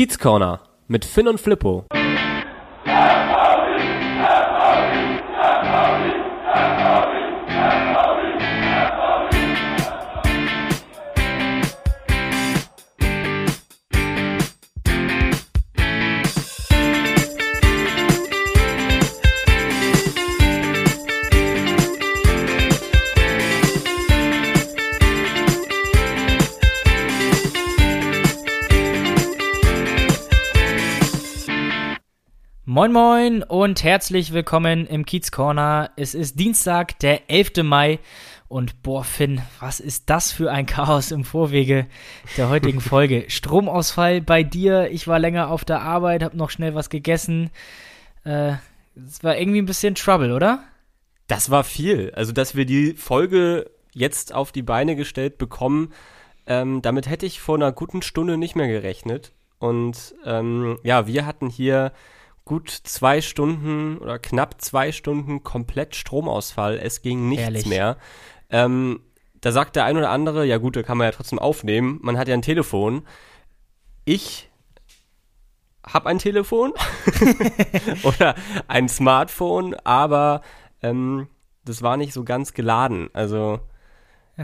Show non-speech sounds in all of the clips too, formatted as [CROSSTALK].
Kiez Corner mit Finn und Flippo. Moin Moin und herzlich willkommen im Kiez Corner. Es ist Dienstag, der 11. Mai und boah Finn, was ist das für ein Chaos im Vorwege der heutigen [LAUGHS] Folge? Stromausfall bei dir, ich war länger auf der Arbeit, hab noch schnell was gegessen. Äh, es war irgendwie ein bisschen Trouble, oder? Das war viel. Also, dass wir die Folge jetzt auf die Beine gestellt bekommen, ähm, damit hätte ich vor einer guten Stunde nicht mehr gerechnet. Und ähm, ja, wir hatten hier gut zwei Stunden oder knapp zwei Stunden komplett Stromausfall. Es ging nichts Ehrlich? mehr. Ähm, da sagt der ein oder andere, ja gut, da kann man ja trotzdem aufnehmen. Man hat ja ein Telefon. Ich habe ein Telefon [LAUGHS] oder ein Smartphone, aber ähm, das war nicht so ganz geladen. Also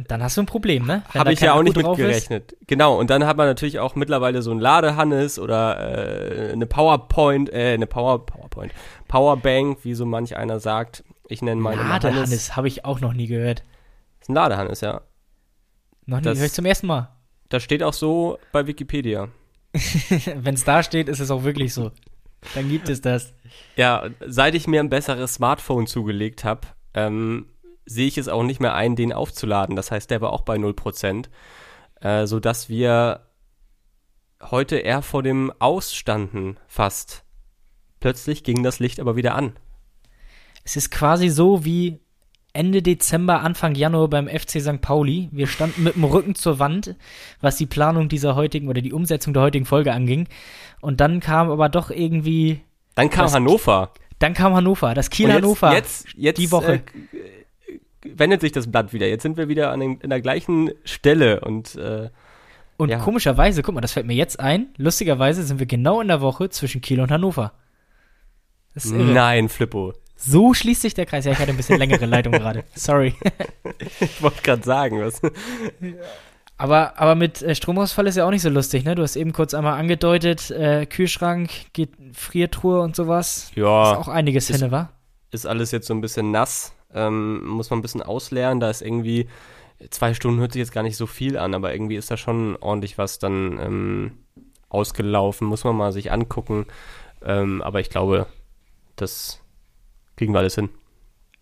Dann hast du ein Problem, ne? Habe ich ja auch nicht ist. mitgerechnet. Genau, und dann hat man natürlich auch mittlerweile so ein Ladehannes oder äh, eine PowerPoint, äh, eine Power, PowerPoint, Powerbank, wie so manch einer sagt. Ich nenne meine. Ladehannes habe ich auch noch nie gehört. Ist ein Ladehannes, ja. Noch nie, Das- höre ich zum ersten Mal. Das steht auch so bei Wikipedia. [LAUGHS] Wenn es da steht, ist es auch wirklich so. Dann gibt es das. Ja, seit ich mir ein besseres Smartphone zugelegt habe, ähm, sehe ich es auch nicht mehr ein, den aufzuladen. Das heißt, der war auch bei 0%, äh, sodass wir heute eher vor dem Aus standen, fast. Plötzlich ging das Licht aber wieder an. Es ist quasi so wie Ende Dezember, Anfang Januar beim FC St. Pauli. Wir standen mit dem Rücken zur Wand, was die Planung dieser heutigen oder die Umsetzung der heutigen Folge anging. Und dann kam aber doch irgendwie, Dann kam Hannover. dann kam Hannover, das Kiel-Hannover. Jetzt, jetzt die Woche. Äh, wendet sich das Blatt wieder. Jetzt sind wir wieder an, den, an der gleichen Stelle und äh, Und ja. komischerweise, guck mal, das fällt mir jetzt ein, lustigerweise sind wir genau in der Woche zwischen Kiel und Hannover. Nein, Flippo. So schließt sich der Kreis. Ja, ich hatte ein bisschen längere Leitung gerade. [LAUGHS] Sorry. Ich wollte gerade sagen, was. [LAUGHS] Aber, aber mit äh, Stromausfall ist ja auch nicht so lustig, ne? Du hast eben kurz einmal angedeutet, äh, Kühlschrank, Friertruhe und sowas. Ja. Ist auch einiges hinne, wa? ist alles jetzt so ein bisschen nass. Ähm, muss man ein bisschen ausleeren. Da ist irgendwie, zwei Stunden hört sich jetzt gar nicht so viel an, aber irgendwie ist da schon ordentlich was dann ähm, ausgelaufen. Muss man mal sich angucken. Ähm, aber ich glaube, das kriegen wir alles hin.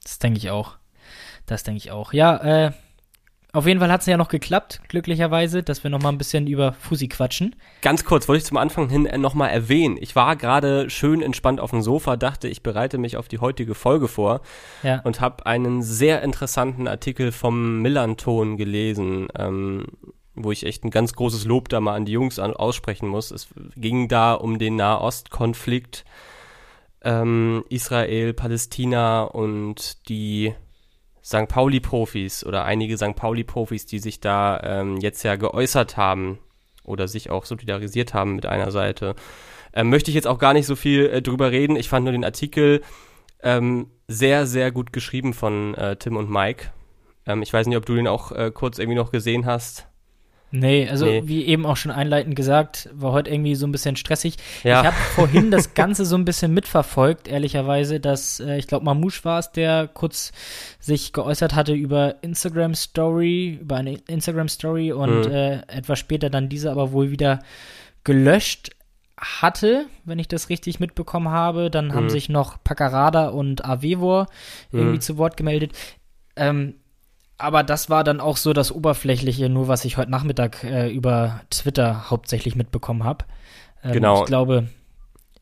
Das denke ich auch. Das denke ich auch. Ja, äh, auf jeden Fall hat es ja noch geklappt, glücklicherweise, dass wir noch mal ein bisschen über Fusi quatschen. Ganz kurz, wollte ich zum Anfang hin äh, nochmal erwähnen. Ich war gerade schön entspannt auf dem Sofa, dachte, ich bereite mich auf die heutige Folge vor Ja. und habe einen sehr interessanten Artikel vom Millanton gelesen, ähm, wo ich echt ein ganz großes Lob da mal an die Jungs aussprechen muss. Es ging da um den Nahostkonflikt, ähm, Israel, Palästina und die St. Pauli-Profis oder einige St. Pauli-Profis, die sich da ähm, jetzt ja geäußert haben oder sich auch solidarisiert haben mit einer Seite. Ähm, möchte ich jetzt auch gar nicht so viel äh, drüber reden. Ich fand nur den Artikel ähm, sehr, sehr gut geschrieben von äh, Tim und Mike. Ähm, ich weiß nicht, ob du den auch äh, kurz irgendwie noch gesehen hast. Nee, also Nee. wie eben auch schon einleitend gesagt, war heute irgendwie so ein bisschen stressig. Ja. Ich habe vorhin das [LAUGHS] Ganze so ein bisschen mitverfolgt, ehrlicherweise, dass äh, ich glaube, Mamouche war es, der kurz sich geäußert hatte über Instagram Story, über eine Instagram Story und Mhm. äh, etwas später dann diese aber wohl wieder gelöscht hatte, wenn ich das richtig mitbekommen habe. Dann haben Mhm. sich noch Pacarada und Avevor irgendwie Mhm. zu Wort gemeldet. Ähm, aber das war dann auch so das Oberflächliche, nur was ich heute Nachmittag äh, über Twitter hauptsächlich mitbekommen habe. Ähm, Genau. Ich glaube,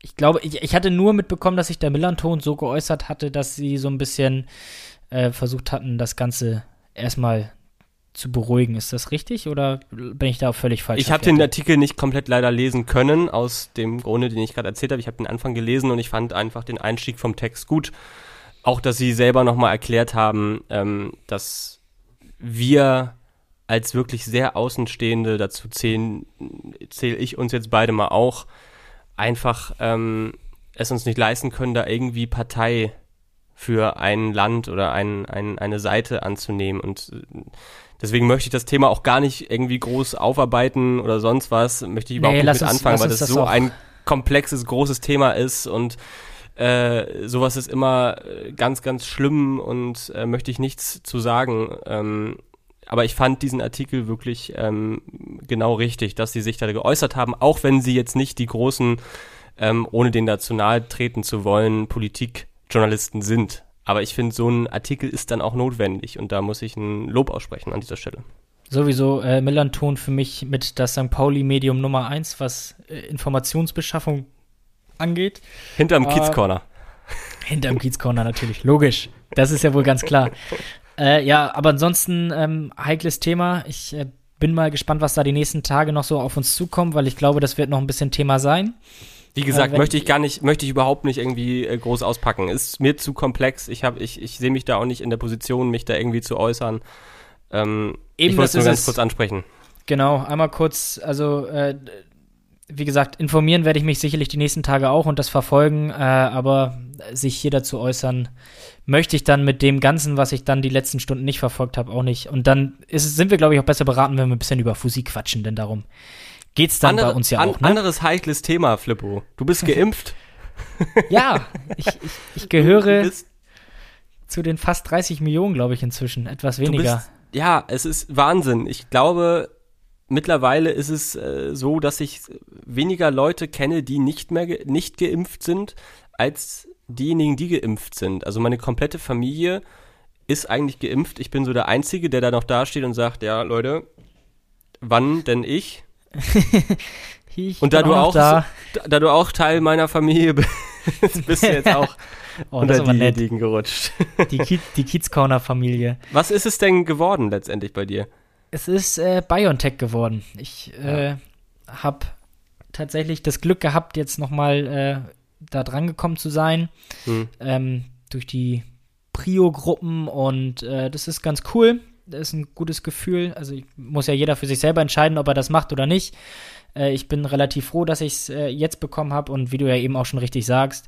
ich glaube, ich, ich hatte nur mitbekommen, dass sich der Millanton so geäußert hatte, dass sie so ein bisschen äh, versucht hatten, das Ganze erstmal zu beruhigen. Ist das richtig oder bin ich da völlig falsch? Ich habe den Artikel nicht komplett leider lesen können, aus dem Grunde, den ich gerade erzählt habe. Ich habe den Anfang gelesen und ich fand einfach den Einstieg vom Text gut. Auch, dass sie selber nochmal erklärt haben, ähm, dass wir als wirklich sehr Außenstehende, dazu zählen, zähle ich uns jetzt beide mal auch, einfach ähm, es uns nicht leisten können, da irgendwie Partei für ein Land oder ein, ein, eine Seite anzunehmen. Und äh, deswegen möchte ich das Thema auch gar nicht irgendwie groß aufarbeiten oder sonst was. Möchte ich überhaupt nee, nicht mit uns, anfangen, weil das, das so ein komplexes, großes Thema ist und äh, sowas ist immer äh, ganz, ganz schlimm und äh, möchte ich nichts zu sagen. Ähm, aber ich fand diesen Artikel wirklich ähm, genau richtig, dass sie sich da geäußert haben, auch wenn sie jetzt nicht die großen, ähm, ohne den da zu nahe treten zu wollen, Politikjournalisten sind. Aber ich finde, so ein Artikel ist dann auch notwendig und da muss ich ein Lob aussprechen an dieser Stelle. Sowieso äh, Millanton für mich mit das St. Pauli-Medium Nummer 1, was äh, Informationsbeschaffung angeht. Hinterm äh, Kiez Corner. Hinterm Kiez Corner natürlich, logisch. Das ist ja wohl ganz klar. Äh, ja, aber ansonsten ähm, heikles Thema. Ich äh, bin mal gespannt, was da die nächsten Tage noch so auf uns zukommt, weil ich glaube, das wird noch ein bisschen Thema sein. Wie gesagt, äh, möchte ich gar nicht, möchte ich überhaupt nicht irgendwie äh, groß auspacken. Ist mir zu komplex. Ich habe, ich, ich sehe mich da auch nicht in der Position, mich da irgendwie zu äußern. Ähm, Eben, ich wollte es nur ganz kurz ansprechen. Genau, einmal kurz, also äh, wie gesagt, informieren werde ich mich sicherlich die nächsten Tage auch und das verfolgen, äh, aber sich hier dazu äußern, möchte ich dann mit dem Ganzen, was ich dann die letzten Stunden nicht verfolgt habe, auch nicht. Und dann ist, sind wir, glaube ich, auch besser beraten, wenn wir ein bisschen über Fusi quatschen, denn darum geht's dann Andere, bei uns ja an, auch. Ne? Anderes heikles Thema, Flippo. Du bist geimpft. [LAUGHS] ja, ich, ich, ich gehöre zu den fast 30 Millionen, glaube ich, inzwischen. Etwas weniger. Bist, ja, es ist Wahnsinn. Ich glaube, mittlerweile ist es äh, so, dass ich weniger Leute kenne, die nicht mehr ge nicht geimpft sind, als diejenigen, die geimpft sind. Also meine komplette Familie ist eigentlich geimpft. Ich bin so der Einzige, der da noch dasteht und sagt, ja, Leute, wann denn ich? [LAUGHS] ich und da du auch, da. So, da du auch Teil meiner Familie bist, [LAUGHS] bist du jetzt [LAUGHS] auch oh, unter diejenigen gerutscht. die, Kiez, die Kiez-Corner-Familie. Was ist es denn geworden letztendlich bei dir? Es ist äh, BioNTech geworden. Ich äh, ja. habe tatsächlich das Glück gehabt, jetzt nochmal äh, da dran gekommen zu sein. Hm. Ähm, durch die Prio-Gruppen und äh, das ist ganz cool. Das ist ein gutes Gefühl. Also muss ja jeder für sich selber entscheiden, ob er das macht oder nicht. Äh, ich bin relativ froh, dass ich es äh, jetzt bekommen habe und wie du ja eben auch schon richtig sagst,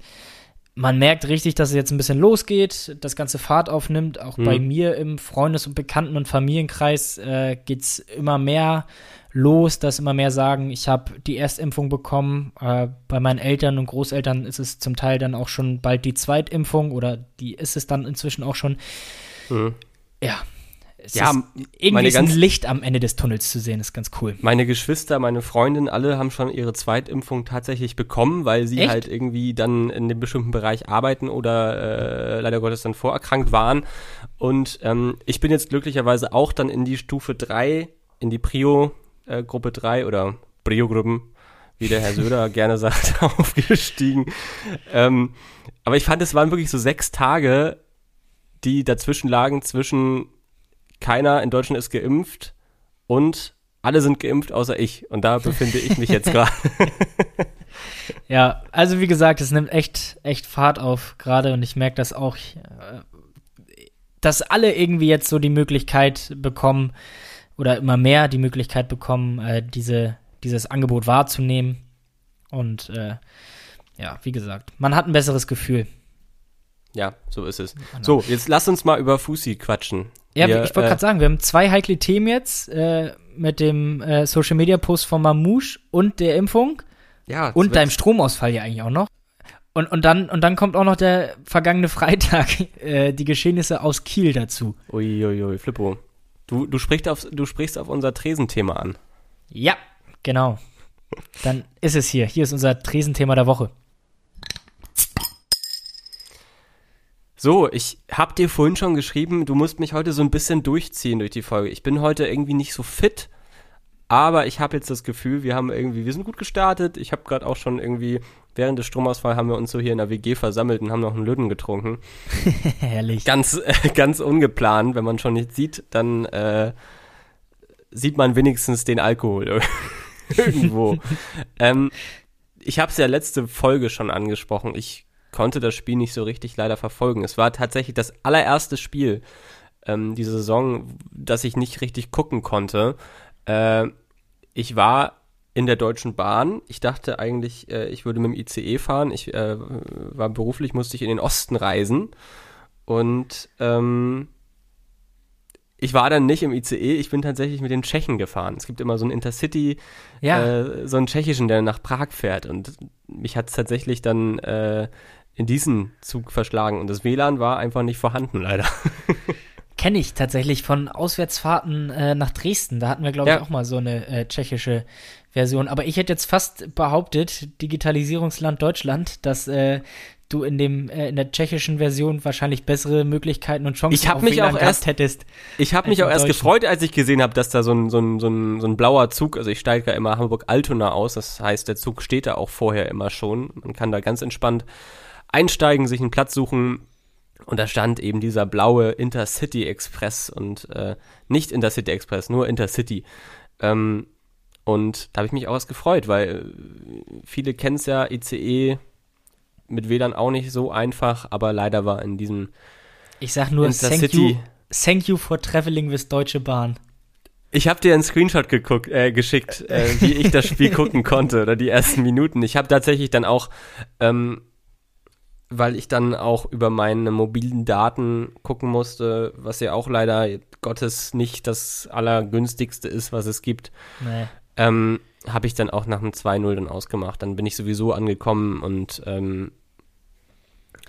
man merkt richtig, dass es jetzt ein bisschen losgeht, das ganze Fahrt aufnimmt. Auch mhm. bei mir im Freundes- und Bekannten- und Familienkreis äh, geht es immer mehr los, dass immer mehr sagen, ich habe die Erstimpfung bekommen. Äh, bei meinen Eltern und Großeltern ist es zum Teil dann auch schon bald die Zweitimpfung oder die ist es dann inzwischen auch schon. Mhm. Ja, es ja, irgendwie ist ein Licht am Ende des Tunnels zu sehen, ist ganz cool. Meine Geschwister, meine Freundin, alle haben schon ihre Zweitimpfung tatsächlich bekommen, weil sie Echt? halt irgendwie dann in dem bestimmten Bereich arbeiten oder äh, leider Gottes dann vorerkrankt waren. Und ähm, ich bin jetzt glücklicherweise auch dann in die Stufe 3, in die Prio-Gruppe äh, 3 oder Prio-Gruppen, wie der Herr [LAUGHS] Söder gerne sagt, [LAUGHS] aufgestiegen. Ähm, aber ich fand, es waren wirklich so sechs Tage, die dazwischen lagen zwischen keiner in Deutschland ist geimpft und alle sind geimpft außer ich. Und da befinde ich mich jetzt gerade. [LAUGHS] ja, also wie gesagt, es nimmt echt, echt Fahrt auf gerade und ich merke das auch, äh, dass alle irgendwie jetzt so die Möglichkeit bekommen oder immer mehr die Möglichkeit bekommen, äh, diese, dieses Angebot wahrzunehmen. Und äh, ja, wie gesagt, man hat ein besseres Gefühl. Ja, so ist es. Genau. So, jetzt lass uns mal über Fusi quatschen. Ja, wir, ich wollte äh, gerade sagen, wir haben zwei heikle Themen jetzt äh, mit dem äh, Social Media Post von Mamouche und der Impfung. Ja. Und deinem Stromausfall ja eigentlich auch noch. Und, und, dann, und dann kommt auch noch der vergangene [LAUGHS] Freitag, äh, die Geschehnisse aus Kiel dazu. Uiuiui, ui, Flippo. Du, du, sprichst auf, du sprichst auf unser Tresenthema an. Ja, genau. Dann ist es hier. Hier ist unser Tresenthema der Woche. So, ich hab dir vorhin schon geschrieben, du musst mich heute so ein bisschen durchziehen durch die Folge. Ich bin heute irgendwie nicht so fit, aber ich habe jetzt das Gefühl, wir haben irgendwie, wir sind gut gestartet. Ich habe gerade auch schon irgendwie während des Stromausfalls haben wir uns so hier in der WG versammelt und haben noch einen Löden getrunken. [LAUGHS] Herrlich. Ganz, äh, ganz ungeplant. Wenn man schon nichts sieht, dann äh, sieht man wenigstens den Alkohol [LAUGHS] irgendwo. [LAUGHS] ähm, ich habe es ja letzte Folge schon angesprochen. Ich konnte das Spiel nicht so richtig leider verfolgen. Es war tatsächlich das allererste Spiel, ähm, diese Saison, dass ich nicht richtig gucken konnte. Äh, ich war in der Deutschen Bahn. Ich dachte eigentlich, äh, ich würde mit dem ICE fahren. Ich äh, war beruflich, musste ich in den Osten reisen. Und ähm, ich war dann nicht im ICE, ich bin tatsächlich mit den Tschechen gefahren. Es gibt immer so einen Intercity, ja. äh, so einen tschechischen, der nach Prag fährt. Und mich hat es tatsächlich dann äh, in diesen Zug verschlagen. Und das WLAN war einfach nicht vorhanden, leider. [LAUGHS] Kenne ich tatsächlich von Auswärtsfahrten äh, nach Dresden. Da hatten wir, glaube ich, auch mal so eine äh, tschechische Version. Aber ich hätte jetzt fast behauptet, Digitalisierungsland Deutschland, dass äh, du in dem äh, in der tschechischen Version wahrscheinlich bessere Möglichkeiten und Chancen ich hab mich auch erst hättest. Ich habe mich auch erst gefreut, als ich gesehen habe, dass da so ein, so ein, so ein, so ein blauer Zug, also ich steige ja immer Hamburg-Altona aus, das heißt, der Zug steht da auch vorher immer schon. Man kann da ganz entspannt einsteigen, sich einen Platz suchen und da stand eben dieser blaue Intercity Express und äh, nicht Intercity Express, nur Intercity. Ähm, und da habe ich mich auch was gefreut, weil äh, viele kennen es ja, ICE mit WLAN auch nicht so einfach, aber leider war in diesem Ich sag nur thank you, thank you for traveling with Deutsche Bahn. Ich habe dir einen Screenshot geguckt, äh, geschickt, äh, wie ich das Spiel [LAUGHS] gucken konnte oder die ersten Minuten. Ich habe tatsächlich dann auch, ähm, weil ich dann auch über meine mobilen Daten gucken musste, was ja auch leider Gottes nicht das allergünstigste ist, was es gibt. Nee. Ähm, habe ich dann auch nach dem 2-0 dann ausgemacht. Dann bin ich sowieso angekommen und ähm,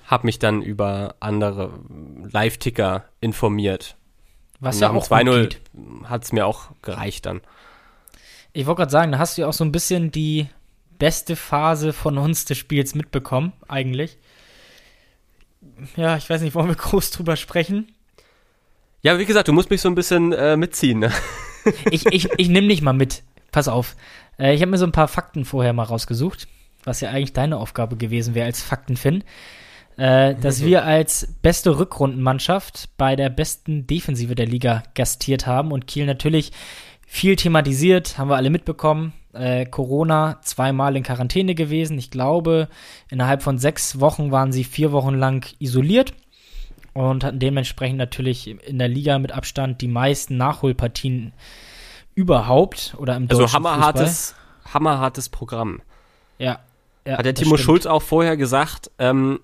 habe mich dann über andere Live-Ticker informiert. Was ja auch 2-0 hat es mir auch gereicht dann. Ich wollte gerade sagen, da hast du ja auch so ein bisschen die beste Phase von uns des Spiels mitbekommen, eigentlich. Ja, ich weiß nicht, wollen wir groß drüber sprechen? Ja, wie gesagt, du musst mich so ein bisschen äh, mitziehen. Ne? [LAUGHS] ich ich, ich nehme dich mal mit. Pass auf. Äh, ich habe mir so ein paar Fakten vorher mal rausgesucht, was ja eigentlich deine Aufgabe gewesen wäre als Faktenfin. Äh, dass wir als beste Rückrundenmannschaft bei der besten Defensive der Liga gastiert haben und Kiel natürlich viel thematisiert, haben wir alle mitbekommen. Äh, Corona zweimal in Quarantäne gewesen. Ich glaube, innerhalb von sechs Wochen waren sie vier Wochen lang isoliert und hatten dementsprechend natürlich in der Liga mit Abstand die meisten Nachholpartien überhaupt oder im also deutschen Also hammerhartes, Fußball. hammerhartes Programm. Ja. ja Hat der Timo stimmt. Schulz auch vorher gesagt, ähm,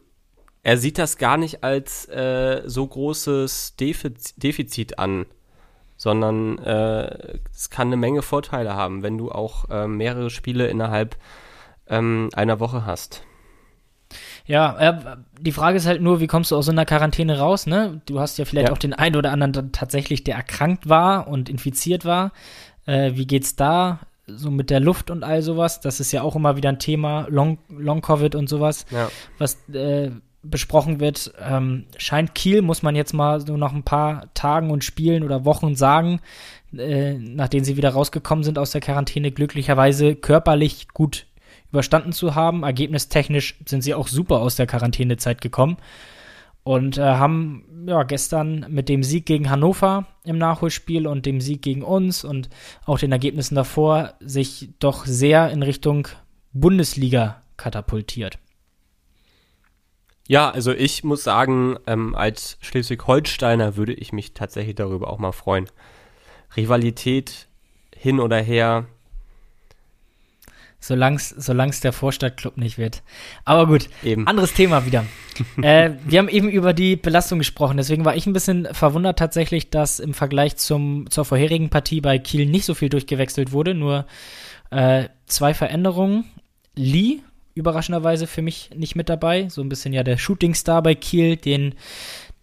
er sieht das gar nicht als äh, so großes Defiz Defizit an, sondern äh, es kann eine Menge Vorteile haben, wenn du auch äh, mehrere Spiele innerhalb ähm, einer Woche hast. Ja, äh, die Frage ist halt nur, wie kommst du aus so einer Quarantäne raus, ne? Du hast ja vielleicht ja. auch den einen oder anderen tatsächlich, der erkrankt war und infiziert war. Äh, wie geht's da? So mit der Luft und all sowas. Das ist ja auch immer wieder ein Thema. Long, Long Covid und sowas. Ja. Was äh, besprochen wird. Ähm, scheint Kiel, muss man jetzt mal so nach ein paar Tagen und Spielen oder Wochen sagen, äh, nachdem sie wieder rausgekommen sind aus der Quarantäne, glücklicherweise körperlich gut überstanden zu haben. Ergebnistechnisch sind sie auch super aus der Quarantänezeit gekommen und äh, haben ja gestern mit dem Sieg gegen Hannover im Nachholspiel und dem Sieg gegen uns und auch den Ergebnissen davor sich doch sehr in Richtung Bundesliga katapultiert. Ja, also ich muss sagen, ähm, als Schleswig-Holsteiner würde ich mich tatsächlich darüber auch mal freuen. Rivalität hin oder her, Solange es der Vorstadtclub nicht wird. Aber gut, eben. anderes Thema wieder. [LAUGHS] äh, wir haben eben über die Belastung gesprochen, deswegen war ich ein bisschen verwundert tatsächlich, dass im Vergleich zum, zur vorherigen Partie bei Kiel nicht so viel durchgewechselt wurde, nur äh, zwei Veränderungen. Lee, überraschenderweise für mich nicht mit dabei, so ein bisschen ja der Shootingstar bei Kiel, den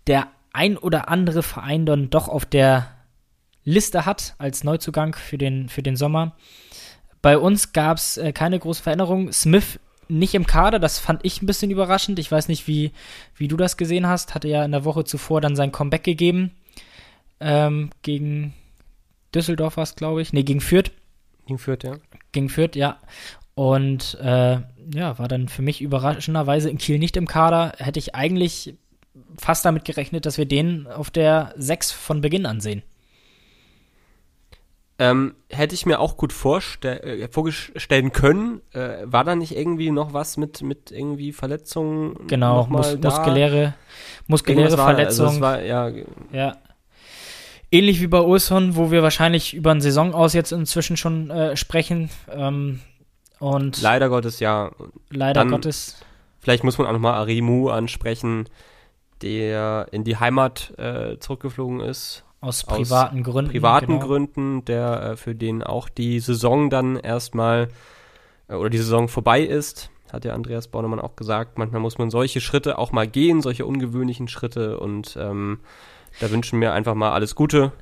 der ein oder andere Verein dann doch auf der Liste hat als Neuzugang für den, für den Sommer. Bei uns gab es äh, keine große Veränderung. Smith nicht im Kader, das fand ich ein bisschen überraschend. Ich weiß nicht, wie, wie du das gesehen hast. Hatte ja in der Woche zuvor dann sein Comeback gegeben. Ähm, gegen Düsseldorf war es, glaube ich. Nee, gegen Fürth. Gegen Fürth, ja. Gegen Fürth, ja. Und äh, ja, war dann für mich überraschenderweise in Kiel nicht im Kader. Hätte ich eigentlich fast damit gerechnet, dass wir den auf der 6 von Beginn ansehen. Ähm, hätte ich mir auch gut vorstell äh, vorstellen können. Äh, war da nicht irgendwie noch was mit, mit irgendwie Verletzungen? Genau, mus muskuläre, muskuläre Verletzung. War, also ja. ja. Ähnlich wie bei Ulson, wo wir wahrscheinlich über eine Saison aus jetzt inzwischen schon äh, sprechen. Ähm, und leider Gottes, ja. Leider Dann, Gottes. Vielleicht muss man auch nochmal Arimu ansprechen, der in die Heimat äh, zurückgeflogen ist. Aus privaten aus Gründen. Privaten genau. Gründen, der äh, für den auch die Saison dann erstmal äh, oder die Saison vorbei ist, hat ja Andreas Bornemann auch gesagt. Manchmal muss man solche Schritte auch mal gehen, solche ungewöhnlichen Schritte und ähm, da wünschen wir einfach mal alles Gute.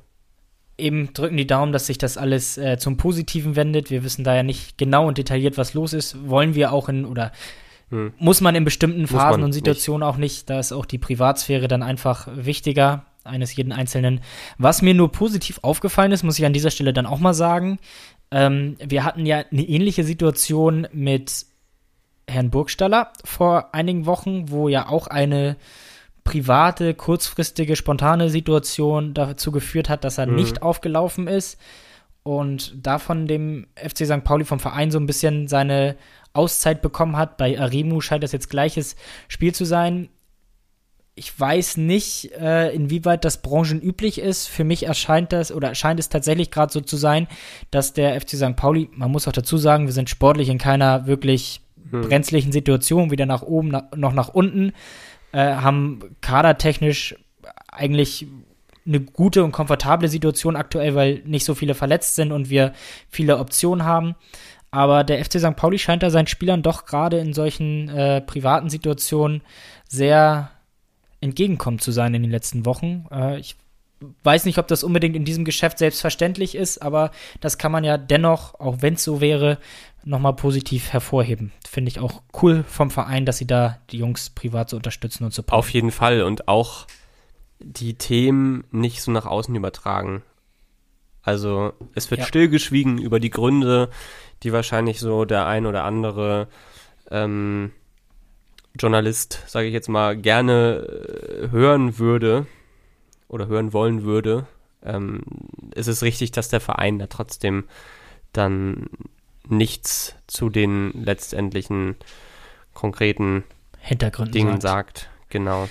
Eben drücken die Daumen, dass sich das alles äh, zum Positiven wendet. Wir wissen da ja nicht genau und detailliert, was los ist. Wollen wir auch in oder hm. muss man in bestimmten Phasen und Situationen nicht. auch nicht. Da ist auch die Privatsphäre dann einfach wichtiger eines jeden Einzelnen. Was mir nur positiv aufgefallen ist, muss ich an dieser Stelle dann auch mal sagen, ähm, wir hatten ja eine ähnliche Situation mit Herrn Burgstaller vor einigen Wochen, wo ja auch eine private, kurzfristige, spontane Situation dazu geführt hat, dass er mhm. nicht aufgelaufen ist und davon dem FC St. Pauli vom Verein so ein bisschen seine Auszeit bekommen hat. Bei Arimu scheint das jetzt gleiches Spiel zu sein ich weiß nicht, äh, inwieweit das branchenüblich ist. Für mich erscheint das oder scheint es tatsächlich gerade so zu sein, dass der FC St. Pauli, man muss auch dazu sagen, wir sind sportlich in keiner wirklich hm. brenzlichen Situation, weder nach oben noch nach unten, äh, haben kadertechnisch eigentlich eine gute und komfortable Situation aktuell, weil nicht so viele verletzt sind und wir viele Optionen haben. Aber der FC St. Pauli scheint da seinen Spielern doch gerade in solchen äh, privaten Situationen sehr entgegenkommen zu sein in den letzten Wochen. Äh, ich weiß nicht, ob das unbedingt in diesem Geschäft selbstverständlich ist, aber das kann man ja dennoch, auch wenn es so wäre, nochmal positiv hervorheben. Finde ich auch cool vom Verein, dass sie da die Jungs privat so unterstützen und supporten. Auf jeden Fall und auch die Themen nicht so nach außen übertragen. Also es wird ja. stillgeschwiegen über die Gründe, die wahrscheinlich so der ein oder andere ähm, Journalist, sage ich jetzt mal, gerne äh, hören würde oder hören wollen würde, ähm, ist es richtig, dass der Verein da trotzdem dann nichts zu den letztendlichen konkreten Hintergründen Dingen sagt. sagt. Genau.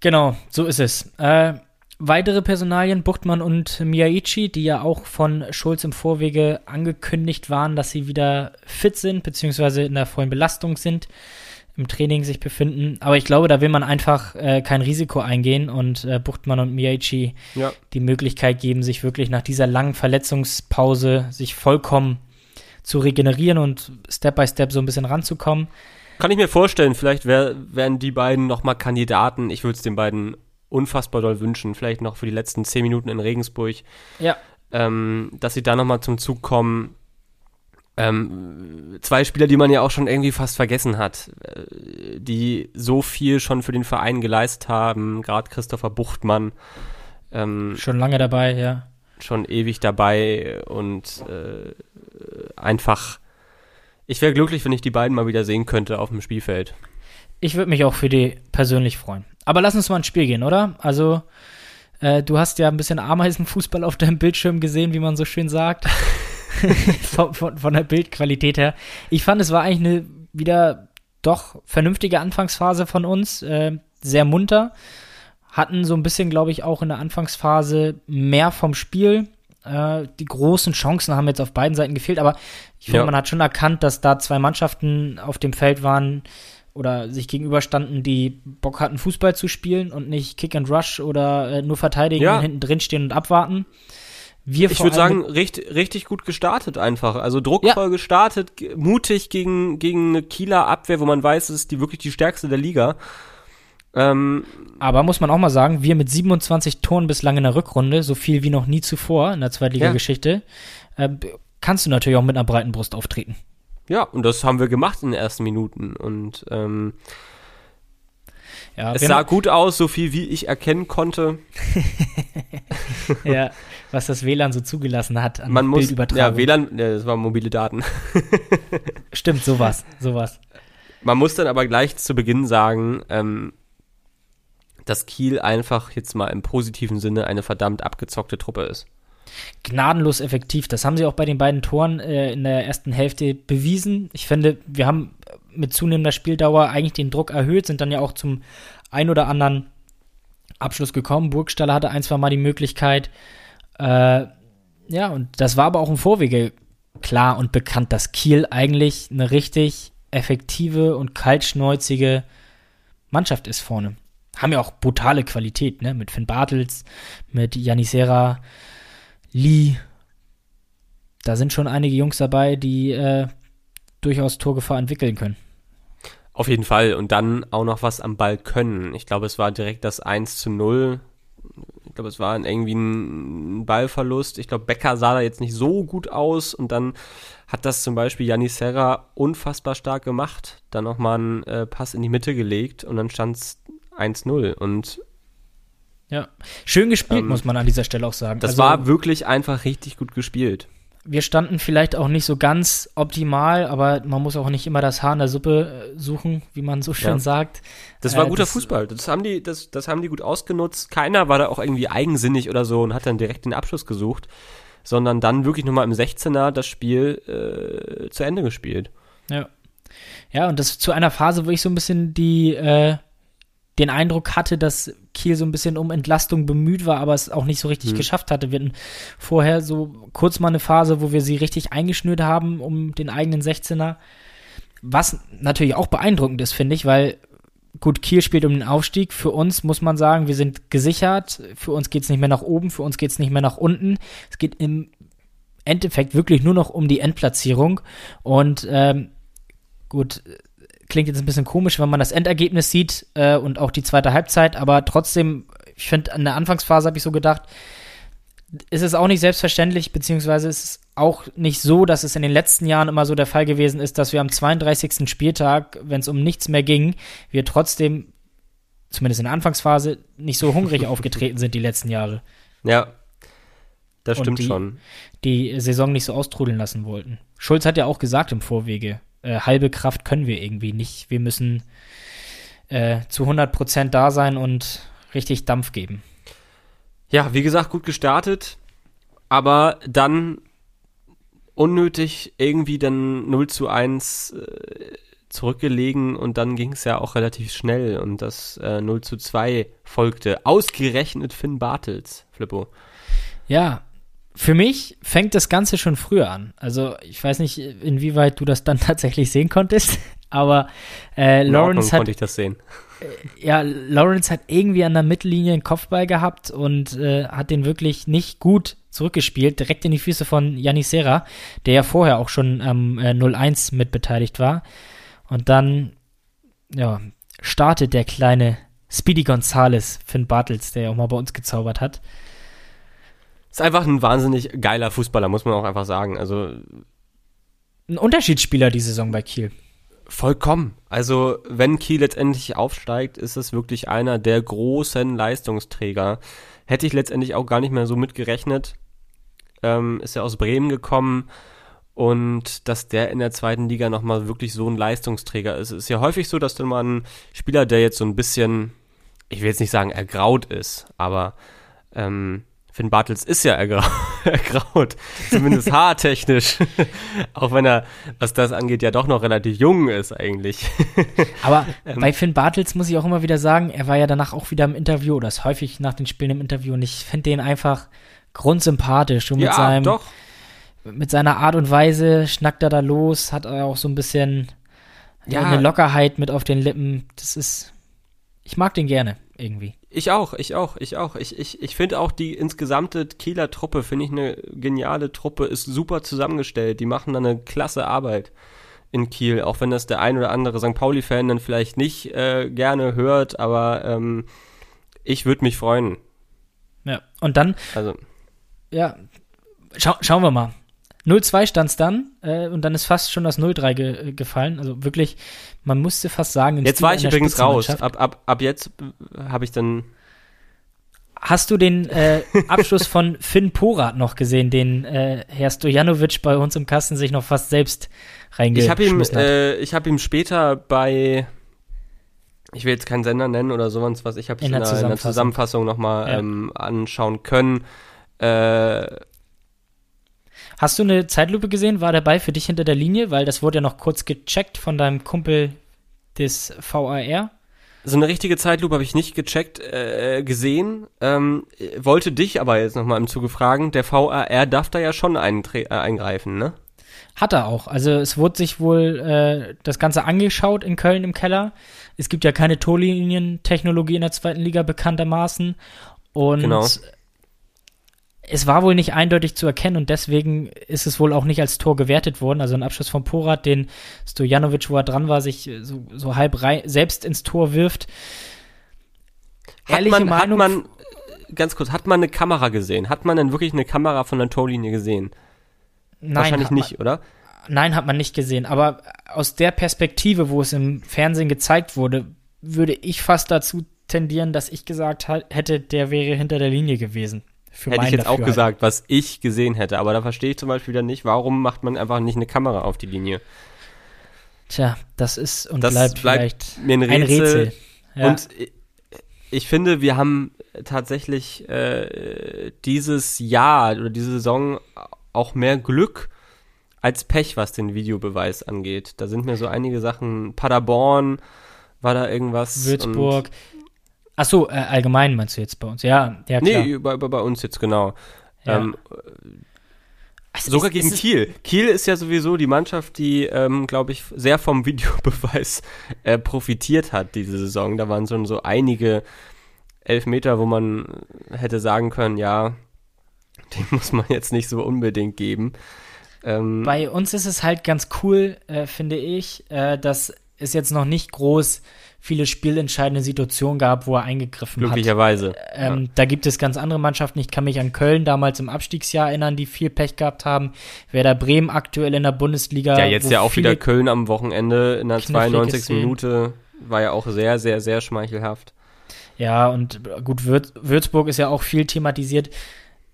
Genau, so ist es. Äh, weitere Personalien, Buchtmann und Miyaichi, die ja auch von Schulz im Vorwege angekündigt waren, dass sie wieder fit sind, beziehungsweise in der vollen Belastung sind im Training sich befinden. Aber ich glaube, da will man einfach äh, kein Risiko eingehen und äh, Buchtmann und Miyachi ja. die Möglichkeit geben, sich wirklich nach dieser langen Verletzungspause sich vollkommen zu regenerieren und Step by Step so ein bisschen ranzukommen. Kann ich mir vorstellen, vielleicht wär, wären die beiden nochmal Kandidaten. Ich würde es den beiden unfassbar doll wünschen, vielleicht noch für die letzten zehn Minuten in Regensburg. Ja. Ähm, dass sie da nochmal zum Zug kommen ähm, zwei Spieler, die man ja auch schon irgendwie fast vergessen hat, äh, die so viel schon für den Verein geleistet haben, gerade Christopher Buchtmann. Ähm, schon lange dabei, ja. Schon ewig dabei und äh, einfach, ich wäre glücklich, wenn ich die beiden mal wieder sehen könnte auf dem Spielfeld. Ich würde mich auch für die persönlich freuen. Aber lass uns mal ins Spiel gehen, oder? Also, äh, du hast ja ein bisschen Ameisenfußball auf deinem Bildschirm gesehen, wie man so schön sagt. [LAUGHS] [LAUGHS] von, von, von, der Bildqualität her. Ich fand, es war eigentlich eine wieder doch vernünftige Anfangsphase von uns, äh, sehr munter. Hatten so ein bisschen, glaube ich, auch in der Anfangsphase mehr vom Spiel. Äh, die großen Chancen haben jetzt auf beiden Seiten gefehlt, aber ich finde, ja. man hat schon erkannt, dass da zwei Mannschaften auf dem Feld waren oder sich gegenüberstanden, die Bock hatten, Fußball zu spielen und nicht Kick and Rush oder äh, nur verteidigen ja. und hinten drin stehen und abwarten. Wir ich würde sagen, richtig, richtig gut gestartet einfach. Also druckvoll ja. gestartet, mutig gegen, gegen eine Kieler Abwehr, wo man weiß, es ist die wirklich die stärkste der Liga. Ähm, Aber muss man auch mal sagen, wir mit 27 Toren bislang in der Rückrunde, so viel wie noch nie zuvor in der Zweitliga-Geschichte, ja. äh, kannst du natürlich auch mit einer breiten Brust auftreten. Ja, und das haben wir gemacht in den ersten Minuten. Und ähm, ja, es sah gut aus, so viel wie ich erkennen konnte. [LAUGHS] ja, was das WLAN so zugelassen hat an Man muss. Ja, WLAN, ja, das waren mobile Daten. Stimmt, sowas, sowas. Man muss dann aber gleich zu Beginn sagen, ähm, dass Kiel einfach jetzt mal im positiven Sinne eine verdammt abgezockte Truppe ist. Gnadenlos effektiv. Das haben sie auch bei den beiden Toren äh, in der ersten Hälfte bewiesen. Ich finde, wir haben mit zunehmender Spieldauer eigentlich den Druck erhöht, sind dann ja auch zum ein oder anderen Abschluss gekommen. Burgstaller hatte ein, zwei Mal die Möglichkeit, Äh, ja, und das war aber auch im Vorwege klar und bekannt, dass Kiel eigentlich eine richtig effektive und kaltschnäuzige Mannschaft ist vorne. Haben ja auch brutale Qualität, ne? Mit Finn Bartels, mit Janisera, Lee. Da sind schon einige Jungs dabei, die äh, durchaus Torgefahr entwickeln können. Auf jeden Fall. Und dann auch noch was am Ball können. Ich glaube, es war direkt das 1 zu 0. Ich glaube, es war irgendwie ein Ballverlust. Ich glaube, Becker sah da jetzt nicht so gut aus. Und dann hat das zum Beispiel Janis Serra unfassbar stark gemacht. Dann nochmal einen äh, Pass in die Mitte gelegt und dann stand es 1-0. Und ja, schön gespielt, ähm, muss man an dieser Stelle auch sagen. Das also, war wirklich einfach richtig gut gespielt wir standen vielleicht auch nicht so ganz optimal, aber man muss auch nicht immer das Haar in der Suppe äh, suchen, wie man so schön ja. sagt. Das war äh, guter das, Fußball. Das haben die, das, das haben die gut ausgenutzt. Keiner war da auch irgendwie eigensinnig oder so und hat dann direkt den Abschluss gesucht, sondern dann wirklich nochmal im 16er das Spiel äh, zu Ende gespielt. Ja. Ja, und das zu einer Phase, wo ich so ein bisschen die, äh, den Eindruck hatte, dass Kiel so ein bisschen um Entlastung bemüht war, aber es auch nicht so richtig mhm. geschafft hatte. Wir hatten vorher so kurz mal eine Phase, wo wir sie richtig eingeschnürt haben um den eigenen 16er. Was natürlich auch beeindruckend ist, finde ich, weil gut, Kiel spielt um den Aufstieg. Für uns muss man sagen, wir sind gesichert. Für uns geht es nicht mehr nach oben, für uns geht es nicht mehr nach unten. Es geht im Endeffekt wirklich nur noch um die Endplatzierung. Und ähm, gut, klingt jetzt ein bisschen komisch, wenn man das Endergebnis sieht äh, und auch die zweite Halbzeit, aber trotzdem, ich finde, an der Anfangsphase habe ich so gedacht, ist es auch nicht selbstverständlich, beziehungsweise ist es auch nicht so, dass es in den letzten Jahren immer so der Fall gewesen ist, dass wir am 32. Spieltag, wenn es um nichts mehr ging, wir trotzdem, zumindest in der Anfangsphase, nicht so hungrig [LAUGHS] aufgetreten sind die letzten Jahre. Ja, das stimmt die, schon. Die Saison nicht so austrudeln lassen wollten. Schulz hat ja auch gesagt im Vorwege, äh, halbe Kraft können wir irgendwie nicht. Wir müssen äh, zu 100% da sein und richtig Dampf geben. Ja, wie gesagt, gut gestartet, aber dann unnötig irgendwie dann 0 zu 1 äh, zurückgelegen und dann ging es ja auch relativ schnell und das äh, 0 zu 2 folgte. Ausgerechnet Finn Bartels, Flippo. Ja, für mich fängt das Ganze schon früher an. Also ich weiß nicht, inwieweit du das dann [LAUGHS] tatsächlich sehen konntest, aber äh, Lawrence hat. konnte ich das sehen. Äh, ja, Lawrence hat irgendwie an der Mittellinie einen Kopfball gehabt und äh, hat den wirklich nicht gut zurückgespielt, direkt in die Füße von Yannis Serra, der ja vorher auch schon am ähm, 0-1 mitbeteiligt war. Und dann, ja, startet der kleine Speedy Gonzales, Finn Bartels, der ja auch mal bei uns gezaubert hat. Ist einfach ein wahnsinnig geiler Fußballer, muss man auch einfach sagen. Also ein Unterschiedsspieler die Saison bei Kiel. Vollkommen. Also, wenn Kiel letztendlich aufsteigt, ist es wirklich einer der großen Leistungsträger. Hätte ich letztendlich auch gar nicht mehr so mitgerechnet. Ähm, ist ja aus Bremen gekommen und dass der in der zweiten Liga nochmal wirklich so ein Leistungsträger ist. Ist ja häufig so, dass dann mal ein Spieler, der jetzt so ein bisschen, ich will jetzt nicht sagen ergraut ist, aber ähm, Finn Bartels ist ja ergrau [LAUGHS] ergraut, zumindest haartechnisch. [LAUGHS] Auch wenn er, was das angeht, ja doch noch relativ jung ist eigentlich. [LAUGHS] Aber ähm, bei Finn Bartels muss ich auch immer wieder sagen, er war ja danach auch wieder im Interview, oder ist häufig nach den Spielen im Interview und ich finde den einfach grundsympathisch und mit ja, seinem, doch. mit seiner Art und Weise schnackt er da los, hat er auch so ein bisschen ja. eine Lockerheit mit auf den Lippen. Das ist, ich mag den gerne irgendwie. Ich auch, ich auch, ich auch. Ich, ich, ich finde auch die insgesamte Kieler Truppe, finde ich eine geniale Truppe, ist super zusammengestellt. Die machen da eine klasse Arbeit in Kiel, auch wenn das der ein oder andere St. Pauli-Fan dann vielleicht nicht äh, gerne hört, aber ähm, ich würde mich freuen. Ja, und dann, also. ja, schau, schauen wir mal. 0-2 stand es dann äh, und dann ist fast schon das 0-3 ge äh, gefallen. Also wirklich, man musste fast sagen. Jetzt Stil war ich übrigens raus. Ab, ab, ab jetzt äh, habe ich dann. Hast du den äh, Abschluss von [LAUGHS] Finn Porat noch gesehen, den äh, Herr Stojanovic bei uns im Kasten sich noch fast selbst reingeschmissen ich hab ihm, hat? Äh, ich habe ihm später bei, ich will jetzt keinen Sender nennen oder sowas, was ich habe es in, in, in, der Zusammenfassung nochmal ja. ähm, anschauen können. Äh, Hast du eine Zeitlupe gesehen? War der Ball für dich hinter der Linie? Weil das wurde ja noch kurz gecheckt von deinem Kumpel des VAR. so eine richtige Zeitlupe habe ich nicht gecheckt, äh, gesehen. Ähm, wollte dich aber jetzt nochmal im Zuge fragen, der VAR darf da ja schon äh, eingreifen, ne? Hat er auch. Also es wurde sich wohl äh, das Ganze angeschaut in Köln im Keller. Es gibt ja keine Torlinientechnologie in der zweiten Liga bekanntermaßen. Und Genau. Es war wohl nicht eindeutig zu erkennen und deswegen ist es wohl auch nicht als Tor gewertet worden. Also ein Abschluss von Porat, den Stojanovic, wo er dran war, sich so, so halb rei- selbst ins Tor wirft. Hat Ehrliche man, Meinung, hat man, ganz kurz, hat man eine Kamera gesehen? Hat man denn wirklich eine Kamera von der Torlinie gesehen? nein, Wahrscheinlich hat man, nicht, oder? Nein, hat man nicht gesehen. Aber aus der Perspektive, wo es im Fernsehen gezeigt wurde, würde ich fast dazu tendieren, dass ich gesagt hätte, der wäre hinter der Linie gewesen. Hätte ich jetzt auch gesagt, was ich gesehen hätte. Aber da verstehe ich zum Beispiel wieder nicht, warum macht man einfach nicht eine Kamera auf die Linie? Tja, das ist und Das bleibt, bleibt vielleicht mir ein ein Rätsel. Rätsel. Ja. Und ich- ich finde, wir haben tatsächlich äh, dieses Jahr oder diese Saison auch mehr Glück als Pech, was den Videobeweis angeht. Da sind mir so einige Sachen, Paderborn war da irgendwas. Würzburg. Ach so, äh, allgemein meinst du jetzt bei uns? Ja, ja klar. nee, bei, bei, uns jetzt genau. Ja. Ähm, Also sogar es- gegen ist- Kiel. Kiel ist ja sowieso die Mannschaft, die, ähm, glaube ich, sehr vom [LAUGHS] Videobeweis äh, profitiert hat diese Saison. Da waren schon so einige Elfmeter, wo man hätte sagen können, ja, den muss man jetzt nicht so unbedingt geben. Ähm, Bei uns ist es halt ganz cool, äh, finde ich, äh, dass es jetzt noch nicht groß viele spielentscheidende Situationen gab, wo er eingegriffen hat. glücklicherweise. Ähm, Da gibt es ganz andere Mannschaften. Ich kann mich an Köln damals im Abstiegsjahr erinnern, die viel Pech gehabt haben. Werder Bremen aktuell in der Bundesliga. ja, jetzt ja auch wieder Köln am Wochenende in der knifflige 92. Szenen. Minute. War ja auch sehr, sehr, sehr schmeichelhaft. Ja, und gut, Würz Würzburg ist ja auch viel thematisiert.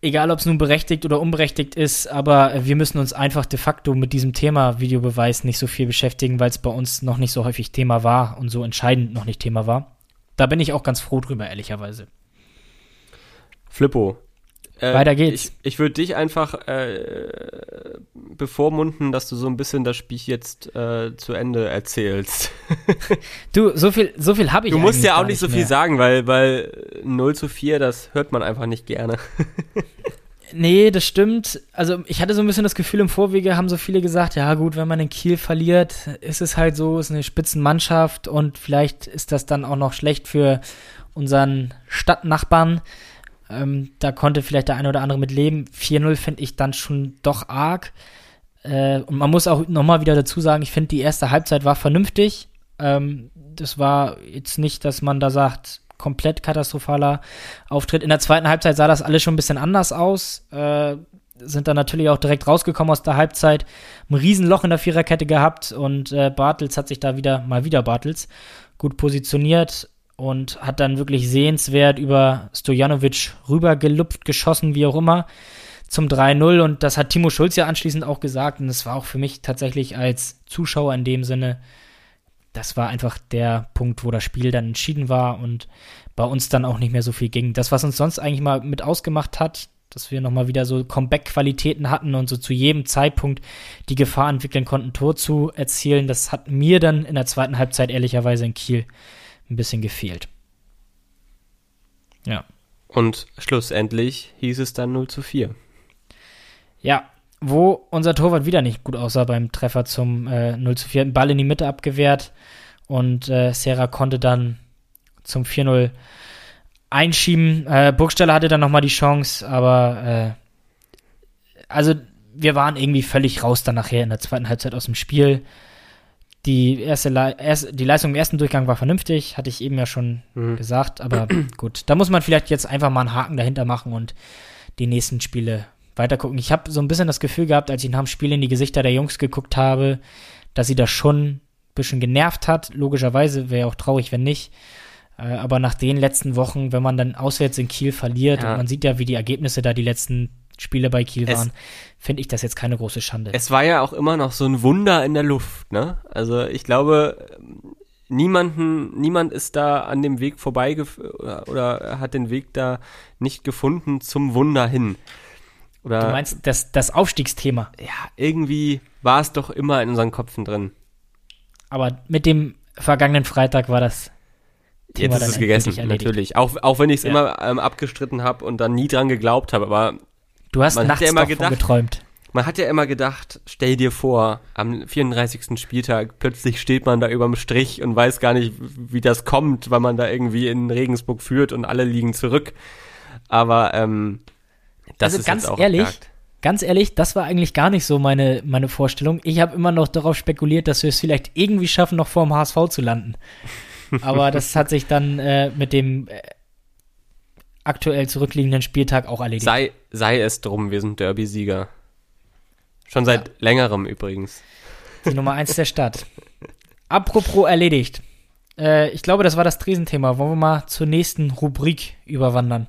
Egal, ob es nun berechtigt oder unberechtigt ist, aber wir müssen uns einfach de facto mit diesem Thema Videobeweis nicht so viel beschäftigen, weil es bei uns noch nicht so häufig Thema war und so entscheidend noch nicht Thema war. Da bin ich auch ganz froh drüber, ehrlicherweise. Flippo. Äh, Weiter geht's. Ich, ich würde dich einfach äh, bevormunden, dass du so ein bisschen das Spiel jetzt äh, zu Ende erzählst. [LAUGHS] Du, so viel, so viel habe ich Du musst ja auch nicht so viel mehr. sagen, weil, weil 0 zu 4, das hört man einfach nicht gerne. [LAUGHS] Nee, das stimmt. Also ich hatte so ein bisschen das Gefühl, im Vorwege haben so viele gesagt, ja gut, wenn man in Kiel verliert, ist es halt so, ist eine Spitzenmannschaft und vielleicht ist das dann auch noch schlecht für unseren Stadtnachbarn. Ähm, da konnte vielleicht der eine oder andere mit leben. 4-0 finde ich dann schon doch arg. Äh, und man muss auch nochmal wieder dazu sagen, ich finde, die erste Halbzeit war vernünftig. Ähm, das war jetzt nicht, dass man da sagt, komplett katastrophaler Auftritt. In der zweiten Halbzeit sah das alles schon ein bisschen anders aus. Äh, sind dann natürlich auch direkt rausgekommen aus der Halbzeit. Ein Riesenloch in der Viererkette gehabt und äh, Bartels hat sich da wieder, mal wieder Bartels, gut positioniert und hat dann wirklich sehenswert über Stojanovic rübergelupft, geschossen, wie auch immer, zum 3-0. Und das hat Timo Schulz ja anschließend auch gesagt. Und es war auch für mich tatsächlich als Zuschauer in dem Sinne das war einfach der Punkt, wo das Spiel dann entschieden war und bei uns dann auch nicht mehr so viel ging. Das, was uns sonst eigentlich mal mit ausgemacht hat, dass wir nochmal wieder so Comeback-Qualitäten hatten und so zu jedem Zeitpunkt die Gefahr entwickeln konnten, Tor zu erzielen, das hat mir dann in der zweiten Halbzeit ehrlicherweise in Kiel ein bisschen gefehlt. Ja. Und schlussendlich hieß es dann 0 zu 4. Ja, wo unser Torwart wieder nicht gut aussah beim Treffer zum äh, 0 zu 4. Ein Ball in die Mitte abgewehrt und äh, Serra konnte dann zum 4-0 einschieben. Äh, Burgstaller hatte dann nochmal die Chance, aber äh, also wir waren irgendwie völlig raus dann nachher in der zweiten Halbzeit aus dem Spiel. Die, erste Le erst, die Leistung im ersten Durchgang war vernünftig, hatte ich eben ja schon Mhm. gesagt, aber [CLEARS THROAT] gut, da muss man vielleicht jetzt einfach mal einen Haken dahinter machen und die nächsten Spiele weitergucken. Ich habe so ein bisschen das Gefühl gehabt, als ich nach dem Spiel in die Gesichter der Jungs geguckt habe, dass sie das schon ein bisschen genervt hat. Logischerweise wäre auch traurig, wenn nicht. Äh, aber nach den letzten Wochen, wenn man dann auswärts in Kiel verliert Ja. und man sieht ja, wie die Ergebnisse da die letzten Spiele bei Kiel waren, finde ich das jetzt keine große Schande. Es war ja auch immer noch so ein Wunder in der Luft, ne? Also ich glaube, niemanden, niemand ist da an dem Weg vorbei oder, oder hat den Weg da nicht gefunden zum Wunder hin. Oder du meinst das, das Aufstiegsthema. ja, irgendwie war es doch immer in unseren Köpfen drin. Aber mit dem vergangenen Freitag war das Thema Jetzt ist es gegessen, natürlich. Auch, auch wenn ich es Ja. immer ähm, abgestritten habe und dann nie dran geglaubt habe. Aber Du hast Man nachts ja immer gedacht- geträumt. man hat ja immer gedacht, stell dir vor, am 34. Spieltag plötzlich steht man da überm Strich und weiß gar nicht, wie das kommt, weil man da irgendwie in Regensburg führt und alle liegen zurück. Aber ähm, das Also ist ganz jetzt auch ehrlich, abgehakt. Ganz ehrlich, das war eigentlich gar nicht so meine, meine Vorstellung. Ich habe immer noch darauf spekuliert, dass wir es vielleicht irgendwie schaffen, noch vor dem HSV zu landen. [LAUGHS] Aber das hat sich dann äh, mit dem äh, aktuell zurückliegenden Spieltag auch erledigt. Sei, sei es drum, wir sind Derby-Sieger. Schon seit längerem übrigens. Die Nummer eins der Stadt. Apropos erledigt. Äh, ich glaube, das war das Tresenthema. Wollen wir mal zur nächsten Rubrik überwandern?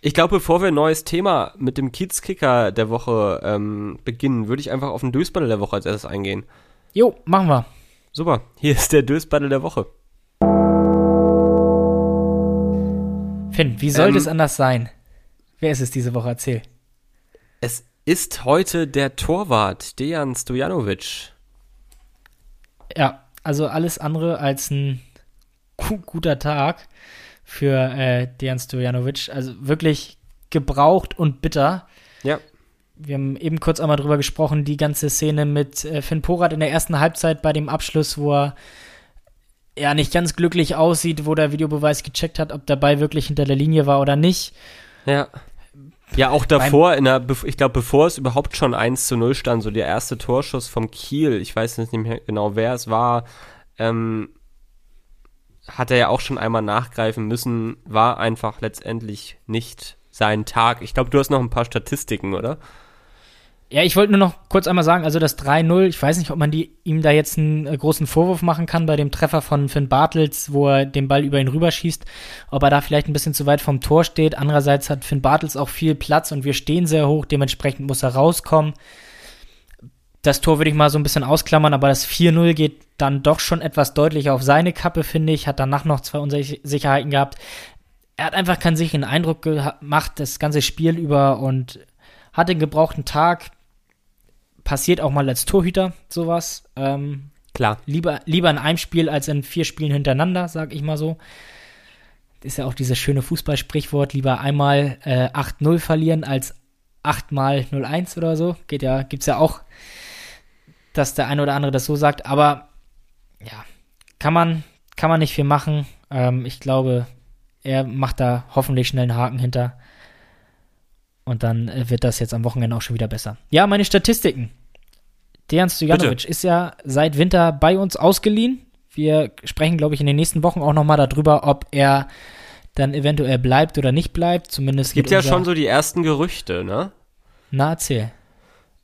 Ich glaube, bevor wir ein neues Thema mit dem Kiezkicker der Woche ähm, beginnen, würde ich einfach auf den Dösbattle der Woche als erstes eingehen. Jo, machen wir. Super, hier ist der Dösbattle der Woche. Finn, wie sollte Ähm, es anders sein? Wer ist es diese Woche? Erzähl. Es ist heute der Torwart Dejan Stojanovic. Ja, also alles andere als ein gu guter Tag für äh, Dejan Stojanovic. Also wirklich gebraucht und bitter. Ja. Wir haben eben kurz einmal drüber gesprochen, die ganze Szene mit äh, Finn Porat in der ersten Halbzeit bei dem Abschluss, wo er ja nicht ganz glücklich aussieht, wo der Videobeweis gecheckt hat, ob der Ball wirklich hinter der Linie war oder nicht. Ja. Ja, auch davor, in der, ich glaube, bevor es überhaupt schon 1 zu 0 stand, so der erste Torschuss vom Kiel, ich weiß nicht mehr genau, wer es war, ähm, hat er ja auch schon einmal nachgreifen müssen, war einfach letztendlich nicht sein Tag. Ich glaube, du hast noch ein paar Statistiken, oder? Ja, ich wollte nur noch kurz einmal sagen, also das 3-0, ich weiß nicht, ob man die, ihm da jetzt einen äh, großen Vorwurf machen kann bei dem Treffer von Finn Bartels, wo er den Ball über ihn rüberschießt, ob er da vielleicht ein bisschen zu weit vom Tor steht. Andererseits hat Finn Bartels auch viel Platz und wir stehen sehr hoch, dementsprechend muss er rauskommen. Das Tor würde ich mal so ein bisschen ausklammern, aber das 4-0 geht dann doch schon etwas deutlicher auf seine Kappe, finde ich. Hat danach noch zwei Unsicherheiten gehabt. Er hat einfach keinen sicheren Eindruck gemacht, das ganze Spiel über und hat den gebrauchten Tag. Passiert auch mal als Torhüter sowas. Ähm, Klar. lieber, lieber in einem Spiel als in vier Spielen hintereinander, sag ich mal so. Ist ja auch dieses schöne Fußballsprichwort, lieber einmal äh, 8-0 verlieren als 8 mal 0-1 oder so. Geht ja, gibt's ja auch, dass der eine oder andere das so sagt, aber ja, kann man, kann man nicht viel machen. Ähm, ich glaube, er macht da hoffentlich schnell einen Haken hinter. Und dann äh, wird das jetzt am Wochenende auch schon wieder besser. Ja, meine Statistiken. Dejan Stojanovic ist ja seit Winter bei uns ausgeliehen. Wir sprechen, glaube ich, in den nächsten Wochen auch nochmal darüber, ob er dann eventuell bleibt oder nicht bleibt. Zumindest Es gibt geht ja schon so die ersten Gerüchte, ne? Na, erzähl.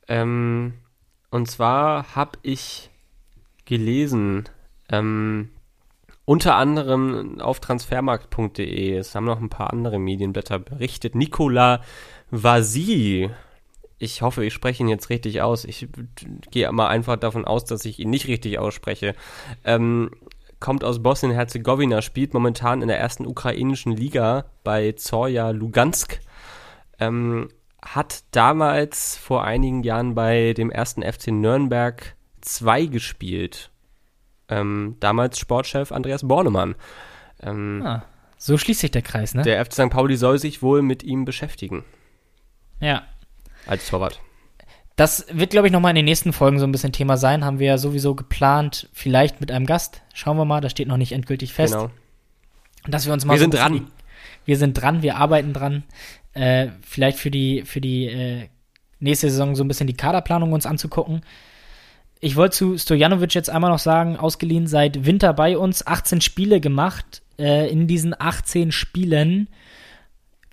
Ähm, und zwar habe ich gelesen, ähm, unter anderem auf transfermarkt.de, es haben noch ein paar andere Medienblätter berichtet, Nicola Vasi, ich hoffe, ich spreche ihn jetzt richtig aus, ich gehe mal einfach davon aus, dass ich ihn nicht richtig ausspreche, ähm, kommt aus Bosnien-Herzegowina, spielt momentan in der ersten ukrainischen Liga bei Zorja Lugansk, ähm, hat damals vor einigen Jahren bei dem ersten FC Nürnberg 2 gespielt. Ähm, damals Sportchef Andreas Bornemann. Ähm, Ah, so schließt sich der Kreis, ne? Der FC St. Pauli soll sich wohl mit ihm beschäftigen ja. als Torwart. Das wird, glaube ich, nochmal in den nächsten Folgen so ein bisschen Thema sein. Haben wir ja sowieso geplant, vielleicht mit einem Gast. Schauen wir mal, das steht noch nicht endgültig fest. Genau. Dass wir uns mal Wir so sind dran. Wir sind dran, wir arbeiten dran. Äh, vielleicht für die, für die äh, nächste Saison so ein bisschen die Kaderplanung uns anzugucken. Ich wollte zu Stojanovic jetzt einmal noch sagen, ausgeliehen seit Winter bei uns, 18 Spiele gemacht. Äh, in diesen 18 Spielen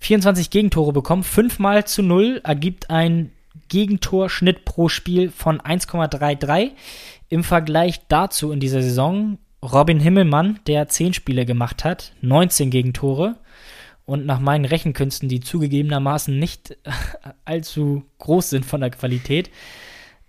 24 Gegentore bekommen, 5 mal zu 0, ergibt ein Gegentorschnitt pro Spiel von 1,33. Im Vergleich dazu in dieser Saison Robin Himmelmann, der 10 Spiele gemacht hat, 19 Gegentore. Und nach meinen Rechenkünsten, die zugegebenermaßen nicht [LAUGHS] allzu groß sind von der Qualität,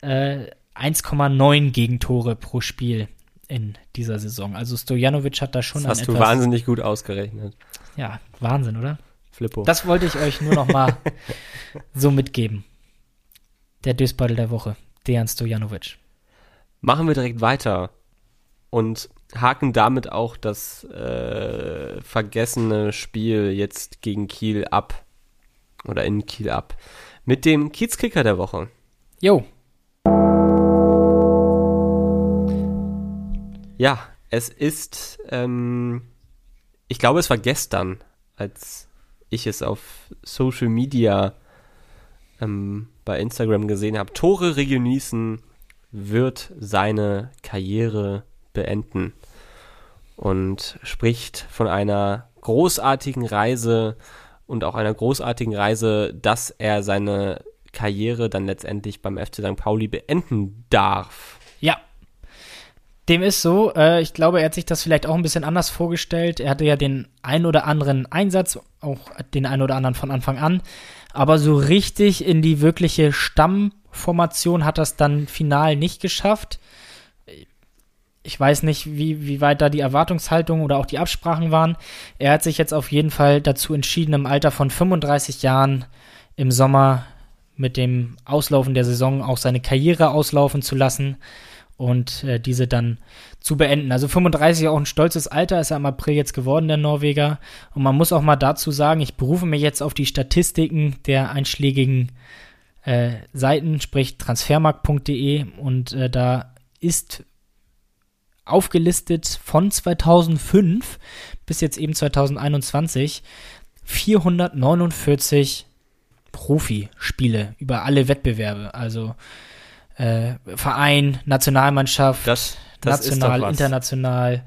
äh, 1,9 Gegentore pro Spiel in dieser Saison. Also Stojanovic hat da schon Das hast du wahnsinnig gut ausgerechnet. ja, Wahnsinn, oder? Flippo. Das wollte ich euch nur noch mal [LAUGHS] so mitgeben. Der Dösbeutel der Woche, Dejan Stojanovic. Machen wir direkt weiter. Und haken damit auch das äh, vergessene Spiel jetzt gegen Kiel ab. Oder in Kiel ab. Mit dem Kiezkicker der Woche. Jo. Ja, es ist, ähm, ich glaube, es war gestern, als ich es auf Social Media ähm, bei Instagram gesehen habe. Tore Regionisen wird seine Karriere beenden und spricht von einer großartigen Reise und auch einer großartigen Reise, dass er seine Karriere dann letztendlich beim FC St. Pauli beenden darf. Dem ist so. Äh, ich glaube, er hat sich das vielleicht auch ein bisschen anders vorgestellt. Er hatte ja den ein oder anderen Einsatz, auch den ein oder anderen von Anfang an. Aber so richtig in die wirkliche Stammformation hat das dann final nicht geschafft ich weiß nicht, wie, wie weit da die Erwartungshaltung oder auch die Absprachen waren. Er hat sich jetzt auf jeden Fall dazu entschieden, im Alter von 35 Jahren im Sommer mit dem Auslaufen der Saison auch seine Karriere auslaufen zu lassen und äh, diese dann zu beenden. Also 35 auch ein stolzes Alter, ist er im April jetzt geworden, der Norweger. Und man muss auch mal dazu sagen, ich berufe mich jetzt auf die Statistiken der einschlägigen äh, Seiten, sprich transfermarkt.de und äh, da ist aufgelistet von 2005 bis jetzt eben 2021 449 Profispiele über alle Wettbewerbe, also äh, Verein, Nationalmannschaft, das, das national, international.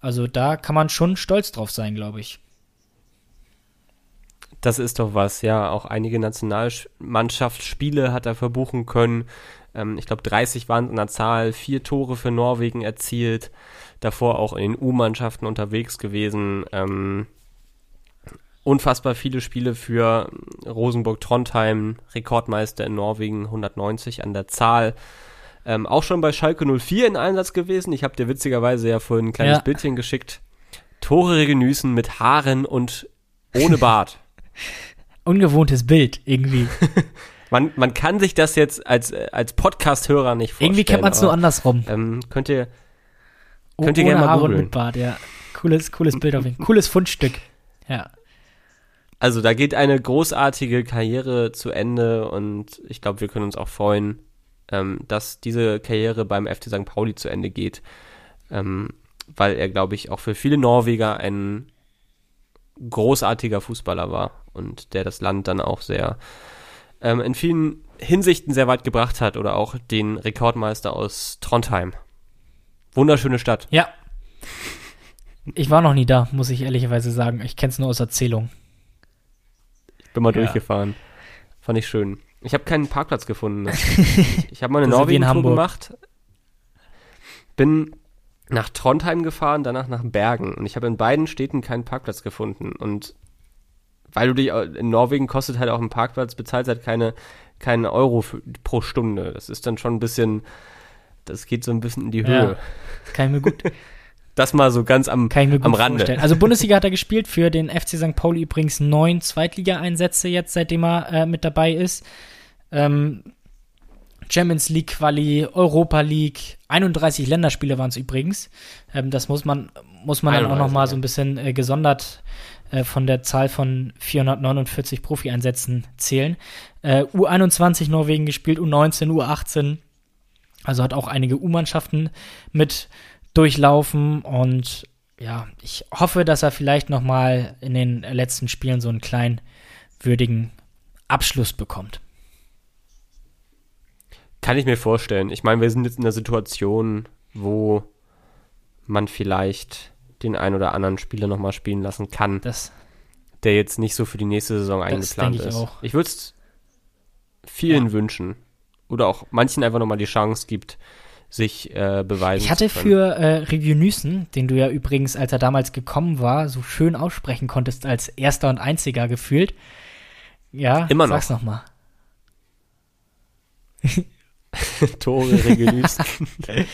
Also da kann man schon stolz drauf sein, glaube ich. Das ist doch was, ja. Auch einige Nationalmannschaftsspiele hat er verbuchen können. Ähm, ich glaube, 30 waren es in der Zahl, vier Tore für Norwegen erzielt, davor auch in den U-Mannschaften unterwegs gewesen. Ähm, unfassbar viele Spiele für Rosenburg-Trondheim, Rekordmeister in Norwegen, 190 an der Zahl. Ähm, auch schon bei Schalke 04 in Einsatz gewesen. Ich habe dir witzigerweise ja vorhin ein kleines ja. Bildchen geschickt. Tore genüßen mit Haaren und ohne [LAUGHS] Bart. Ungewohntes Bild irgendwie. [LAUGHS] Man, man kann sich das jetzt als, als Podcast-Hörer nicht vorstellen. Irgendwie kennt man es nur andersrum. Ähm, könnt ihr, könnt ihr gerne mal Haare mit Bart, ja. Cooles, cooles Bild auf jeden Fall. Cooles Fundstück. Ja. Also da geht eine großartige Karriere zu Ende und ich glaube, wir können uns auch freuen, ähm, dass diese Karriere beim FC St. Pauli zu Ende geht, ähm, weil er, glaube ich, auch für viele Norweger ein großartiger Fußballer war und der das Land dann auch sehr ähm, in vielen Hinsichten sehr weit gebracht hat oder auch den Rekordmeister aus Trondheim. Wunderschöne Stadt. Ja. Ich war noch nie da, muss ich ehrlicherweise sagen. Ich kenne es nur aus Erzählung. Ich bin mal ja. durchgefahren. Fand ich schön. Ich habe keinen Parkplatz gefunden. [LAUGHS] ich habe mal eine Norwegen-Tour gemacht. Bin nach Trondheim gefahren, danach nach Bergen. Und ich habe in beiden Städten keinen Parkplatz gefunden. Und weil du dich, in Norwegen kostet halt auch ein Parkplatz, bezahlt halt keine, keinen Euro für, pro Stunde. Das ist dann schon ein bisschen, das geht so ein bisschen in die Höhe. Ja, kann ich mir gut. Das mal so ganz am, kann ich mir gut am Rande. Vorstellen. Also Bundesliga hat er gespielt, für den FC St. Pauli übrigens neun Zweitligaeinsätze jetzt, seitdem er äh, mit dabei ist. Ähm, Champions League Quali, Europa League, 31 Länderspiele waren es übrigens. Ähm, das muss man, muss man dann auch noch mal so ein bisschen äh, gesondert äh, von der Zahl von 449 Profi-Einsätzen zählen. Äh, U21 Norwegen gespielt, U19, U18. Also hat auch einige U-Mannschaften mit durchlaufen und ja, ich hoffe, dass er vielleicht noch mal in den letzten Spielen so einen kleinen würdigen Abschluss bekommt. Kann ich mir vorstellen. Ich meine, wir sind jetzt in einer Situation, wo man vielleicht den ein oder anderen Spieler nochmal spielen lassen kann, das, der jetzt nicht so für die nächste Saison eingeplant ich ist. Auch. Ich würde es vielen ja. wünschen. Oder auch manchen einfach nochmal die Chance gibt, sich äh, beweisen Ich hatte für äh, Review Nüssen, den du ja übrigens, als er damals gekommen war, so schön aussprechen konntest, als erster und einziger gefühlt. Ja, Immer noch. sag's nochmal. [LAUGHS] Tore Review Nüssen. [LAUGHS]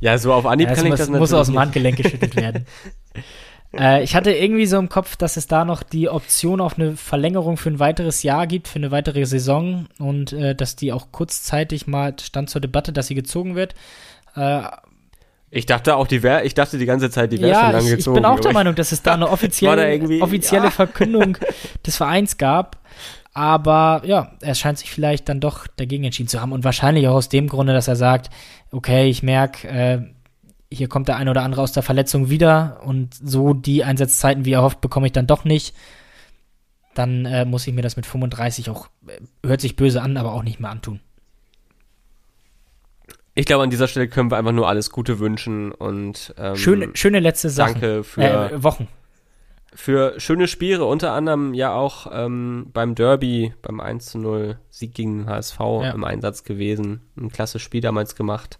Ja, so auf Anhieb ja, kann ich das natürlich muss aus dem Handgelenk geschüttelt werden. [LAUGHS] äh, ich hatte irgendwie so im Kopf, dass es da noch die Option auf eine Verlängerung für ein weiteres Jahr gibt, für eine weitere Saison und äh, dass die auch kurzzeitig mal stand zur Debatte, dass sie gezogen wird. Äh, Ich dachte auch, die wäre, ich dachte die ganze Zeit, die wäre ja, schon lange ich, gezogen. ich bin auch der Meinung, dass es da eine [LAUGHS] da offizielle, irgendwie- offizielle ja. Verkündung des Vereins gab. Aber ja, er scheint sich vielleicht dann doch dagegen entschieden zu haben. Und wahrscheinlich auch aus dem Grunde, dass er sagt, okay, ich merke, äh, hier kommt der eine oder andere aus der Verletzung wieder und so die Einsatzzeiten, wie er hofft, bekomme ich dann doch nicht. Dann äh, muss ich mir das mit 35 auch, äh, hört sich böse an, aber auch nicht mehr antun. Ich glaube, an dieser Stelle können wir einfach nur alles Gute wünschen und ähm, Schöne, schöne letzte Sache. danke für, Äh, Wochen. für schöne Spiele, unter anderem ja auch ähm, beim Derby, beim 1 zu 0 Sieg gegen den HSV Ja. im Einsatz gewesen. Ein klasse Spiel damals gemacht.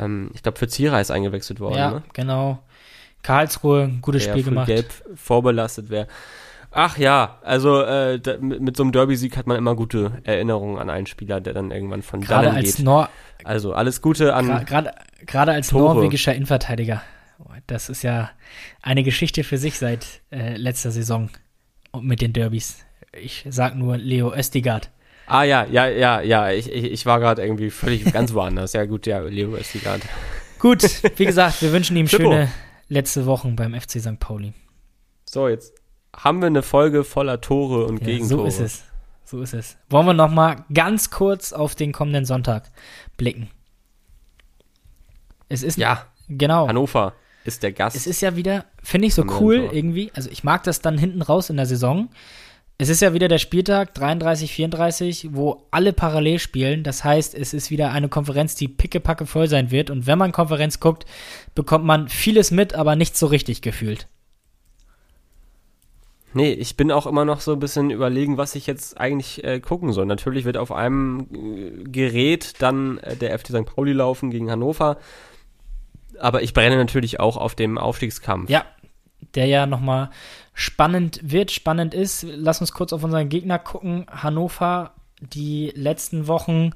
Ähm, ich glaube, für Zierer ist eingewechselt worden, Ja, ne? genau. Karlsruhe, ein gutes der Spiel gemacht. gelb vorbelastet wäre. Ach ja, also äh, da, mit, mit so einem Derby-Sieg hat man immer gute Erinnerungen an einen Spieler, der dann irgendwann von Gerade als geht. Nor Also alles Gute an gerade gerade als Tore. norwegischer Innenverteidiger. Das ist ja eine Geschichte für sich seit äh, letzter Saison und mit den Derbys. Ich sag nur Leo Östigard. Ah ja, ja, ja, ja, ich, ich, ich war gerade irgendwie völlig [LAUGHS] ganz woanders. Ja gut, ja, Leo Östigard. Gut, wie gesagt, wir wünschen ihm Schippo. schöne letzte Wochen beim FC St. Pauli. So, jetzt haben wir eine Folge voller Tore und Ja, Gegentore. so ist es. So ist es. Wollen wir noch mal ganz kurz auf den kommenden Sonntag blicken? Es ist Ja, genau. Hannover ist der Gast. Es ist ja wieder, finde ich so cool irgendwie. Also ich mag das dann hinten raus in der Saison. Es ist ja wieder der Spieltag 33, 34, wo alle parallel spielen. Das heißt, es ist wieder eine Konferenz, die pickepacke voll sein wird. Und wenn man Konferenz guckt, bekommt man vieles mit, aber nicht so richtig gefühlt. Nee, ich bin auch immer noch so ein bisschen überlegen, was ich jetzt eigentlich äh, gucken soll. Natürlich wird auf einem äh, Gerät dann äh, der FC St. Pauli laufen gegen Hannover. Aber ich brenne natürlich auch auf dem Aufstiegskampf. Ja, der ja nochmal spannend wird, spannend ist. Lass uns kurz auf unseren Gegner gucken. Hannover, die letzten Wochen,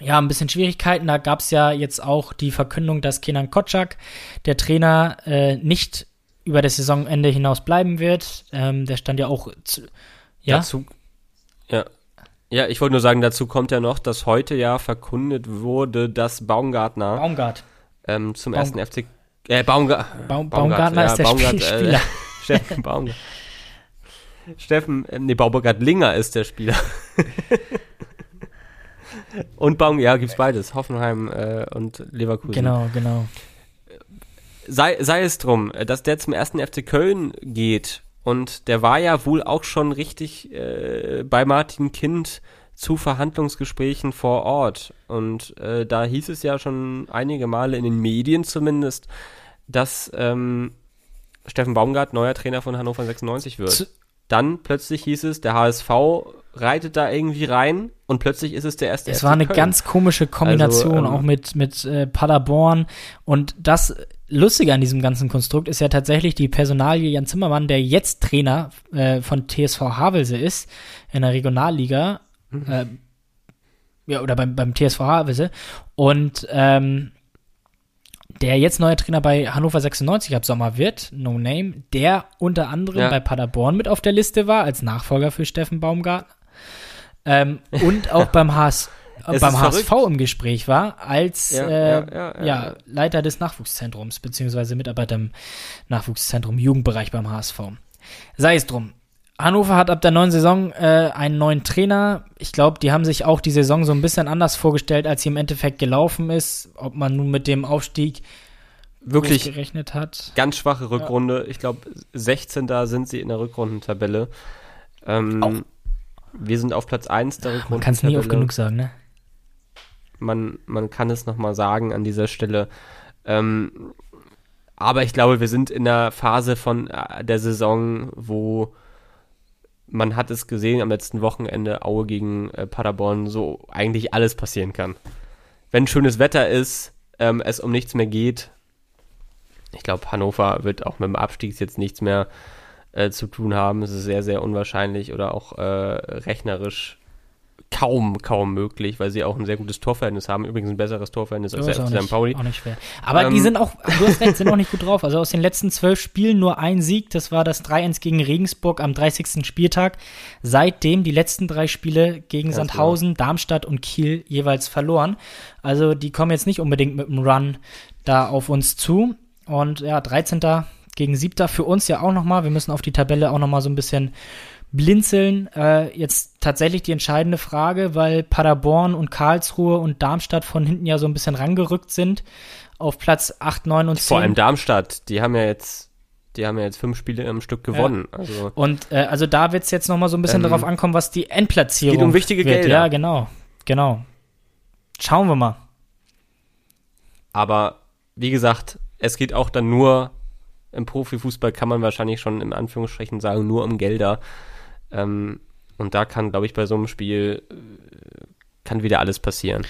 ja, ein bisschen Schwierigkeiten. Da gab es ja jetzt auch die Verkündung, dass Kenan Kotschak, der Trainer, äh, nicht über das Saisonende hinaus bleiben wird. Ähm, der stand ja auch zu, ja, Dazu, ja. Ja, ich wollte nur sagen, dazu kommt ja noch, dass heute ja verkündet wurde, dass Baumgartner Baumgart. ähm, zum ersten FC äh, Baumga Baum, Baumgartner ist der Baumgart, äh, Spieler. [LAUGHS] Steffen Baumgart. Steffen, äh, nee, Baumgart Linger ist der Spieler. [LAUGHS] und Baum, ja, gibt's beides. Hoffenheim äh, und Leverkusen. Genau, genau. Sei, sei es drum, äh, dass der zum ersten FC Köln geht und der war ja wohl auch schon richtig äh, bei Martin Kind zu Verhandlungsgesprächen vor Ort. Und äh, da hieß es ja schon einige Male in den Medien zumindest, dass ähm, Steffen Baumgart neuer Trainer von Hannover 96 wird. Zu- Dann plötzlich hieß es, der HSV reitet da irgendwie rein und plötzlich ist es der erste Es FC war eine Köln. ganz komische Kombination, Also, ähm, auch mit, mit äh, Paderborn. Und das Lustige an diesem ganzen Konstrukt ist ja tatsächlich die Personalie Jan Zimmermann, der jetzt Trainer äh, von TSV Havelse ist, in der Regionalliga. Mhm. Äh, ja, oder beim, beim TSV Havelse. Und ähm, der jetzt neue Trainer bei Hannover 96 ab Sommer wird, No Name, der unter anderem Ja. bei Paderborn mit auf der Liste war, als Nachfolger für Steffen Baumgartner. Ähm, und auch [LAUGHS] beim, HS, Es beim HSV verrückt. im Gespräch war, als Ja, äh, ja. Leiter des Nachwuchszentrums, beziehungsweise Mitarbeiter im Nachwuchszentrum Jugendbereich beim HSV. Sei es drum. Hannover hat ab der neuen Saison äh, einen neuen Trainer. Ich glaube, die haben sich auch die Saison so ein bisschen anders vorgestellt, als sie im Endeffekt gelaufen ist. Ob man nun mit dem Aufstieg Wirklich gerechnet hat. Ganz schwache Rückrunde. Ich glaube, 16. sind sie in der Rückrundentabelle. Ähm, Auch. Wir sind auf Platz 1 der Rückrundentabelle. Man kann es nie oft genug sagen, ne? Man, man kann es nochmal sagen an dieser Stelle. Ähm, aber ich glaube, wir sind in der Phase von äh, der Saison, wo man hat es gesehen am letzten Wochenende, Aue gegen äh, Paderborn, so eigentlich alles passieren kann. Wenn schönes Wetter ist, ähm, es um nichts mehr geht, ich glaube, Hannover wird auch mit dem Abstieg jetzt nichts mehr äh, zu tun haben. Es ist sehr, sehr unwahrscheinlich oder auch äh, rechnerisch kaum, kaum möglich, weil sie auch ein sehr gutes Torverhältnis haben. Übrigens ein besseres Torverhältnis als der FC St. Pauli. auch nicht schwer. Aber die Ähm, sind auch, du hast recht, sind auch nicht [LAUGHS] gut drauf. Also aus den letzten zwölf Spielen nur ein Sieg, das war das 3-1 gegen Regensburg am 30. Spieltag. Seitdem die letzten drei Spiele gegen Ganz Sandhausen, Darmstadt und Kiel jeweils verloren. Also die kommen jetzt nicht unbedingt mit einem Run da auf uns zu. Und ja, 13. gegen 7. für uns ja auch nochmal. Wir müssen auf die Tabelle auch nochmal so ein bisschen blinzeln. Äh, jetzt tatsächlich die entscheidende Frage, weil Paderborn und Karlsruhe und Darmstadt von hinten ja so ein bisschen rangerückt sind auf Platz 8, 9 und 10. Vor allem Darmstadt, die haben ja jetzt, die haben ja jetzt fünf Spiele im Stück gewonnen. Ja. Also, und äh, also da wird es jetzt nochmal so ein bisschen ähm, darauf ankommen, was die Endplatzierung geht um wichtige wird. Gelder. Ja, genau, genau. Schauen wir mal. Aber wie gesagt, es geht auch dann nur im Profifußball kann man wahrscheinlich schon im Anführungsstrichen sagen, nur um Gelder. Ähm, und da kann, glaube ich, bei so einem Spiel äh, kann wieder alles passieren.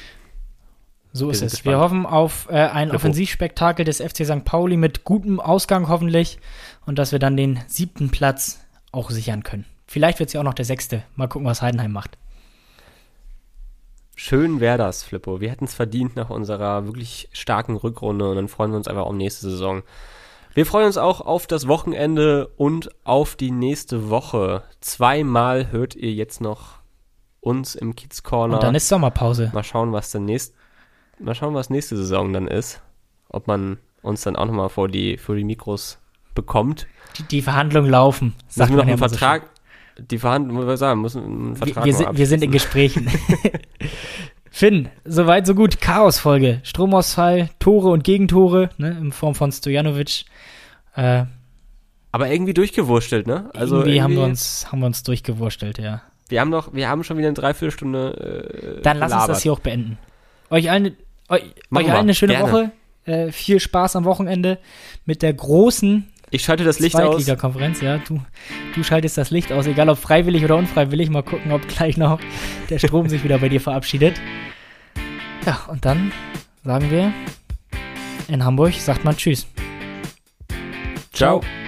So ist es. Gespannt. Wir hoffen auf äh, ein Offensivspektakel des FC St. Pauli mit gutem Ausgang hoffentlich und dass wir dann den siebten Platz auch sichern können. Vielleicht wird es ja auch noch der sechste. Mal gucken, was Heidenheim macht. Schön wäre das, Flippo. Wir hätten es verdient nach unserer wirklich starken Rückrunde und dann freuen wir uns einfach um nächste Saison. Wir freuen uns auch auf das Wochenende und auf die nächste Woche. Zweimal hört ihr jetzt noch uns im Kids Corner. Und dann ist Sommerpause. Mal schauen, was dann nächst, mal schauen, was nächste Saison dann ist. Ob man uns dann auch nochmal vor die, vor die Mikros bekommt. Die, die Verhandlungen laufen. Sagt müssen wir noch einen Vertrag, so die Verhandlungen, muss wir sagen, müssen einen Vertrag wir, wir, sind, wir sind in Gesprächen. [LAUGHS] Finn, soweit so gut. Chaosfolge. Stromausfall, Tore und Gegentore, ne, in Form von Stojanovic. Äh, aber irgendwie durchgewurstelt, ne? Also irgendwie, irgendwie haben wir uns, haben wir uns durchgewurstelt, ja. Wir haben noch, wir haben schon wieder eine Dreiviertelstunde. Äh, Dann lass uns das hier auch beenden. Euch allen, euch, euch allen eine schöne Gerne. Woche. Äh, viel Spaß am Wochenende mit der großen ich schalte das Licht aus. konferenz ja. Du, du schaltest das Licht aus, egal ob freiwillig oder unfreiwillig. Mal gucken, ob gleich noch der Strom sich wieder bei dir verabschiedet. Ja, und dann sagen wir, in Hamburg sagt man Tschüss. Ciao. Ciao.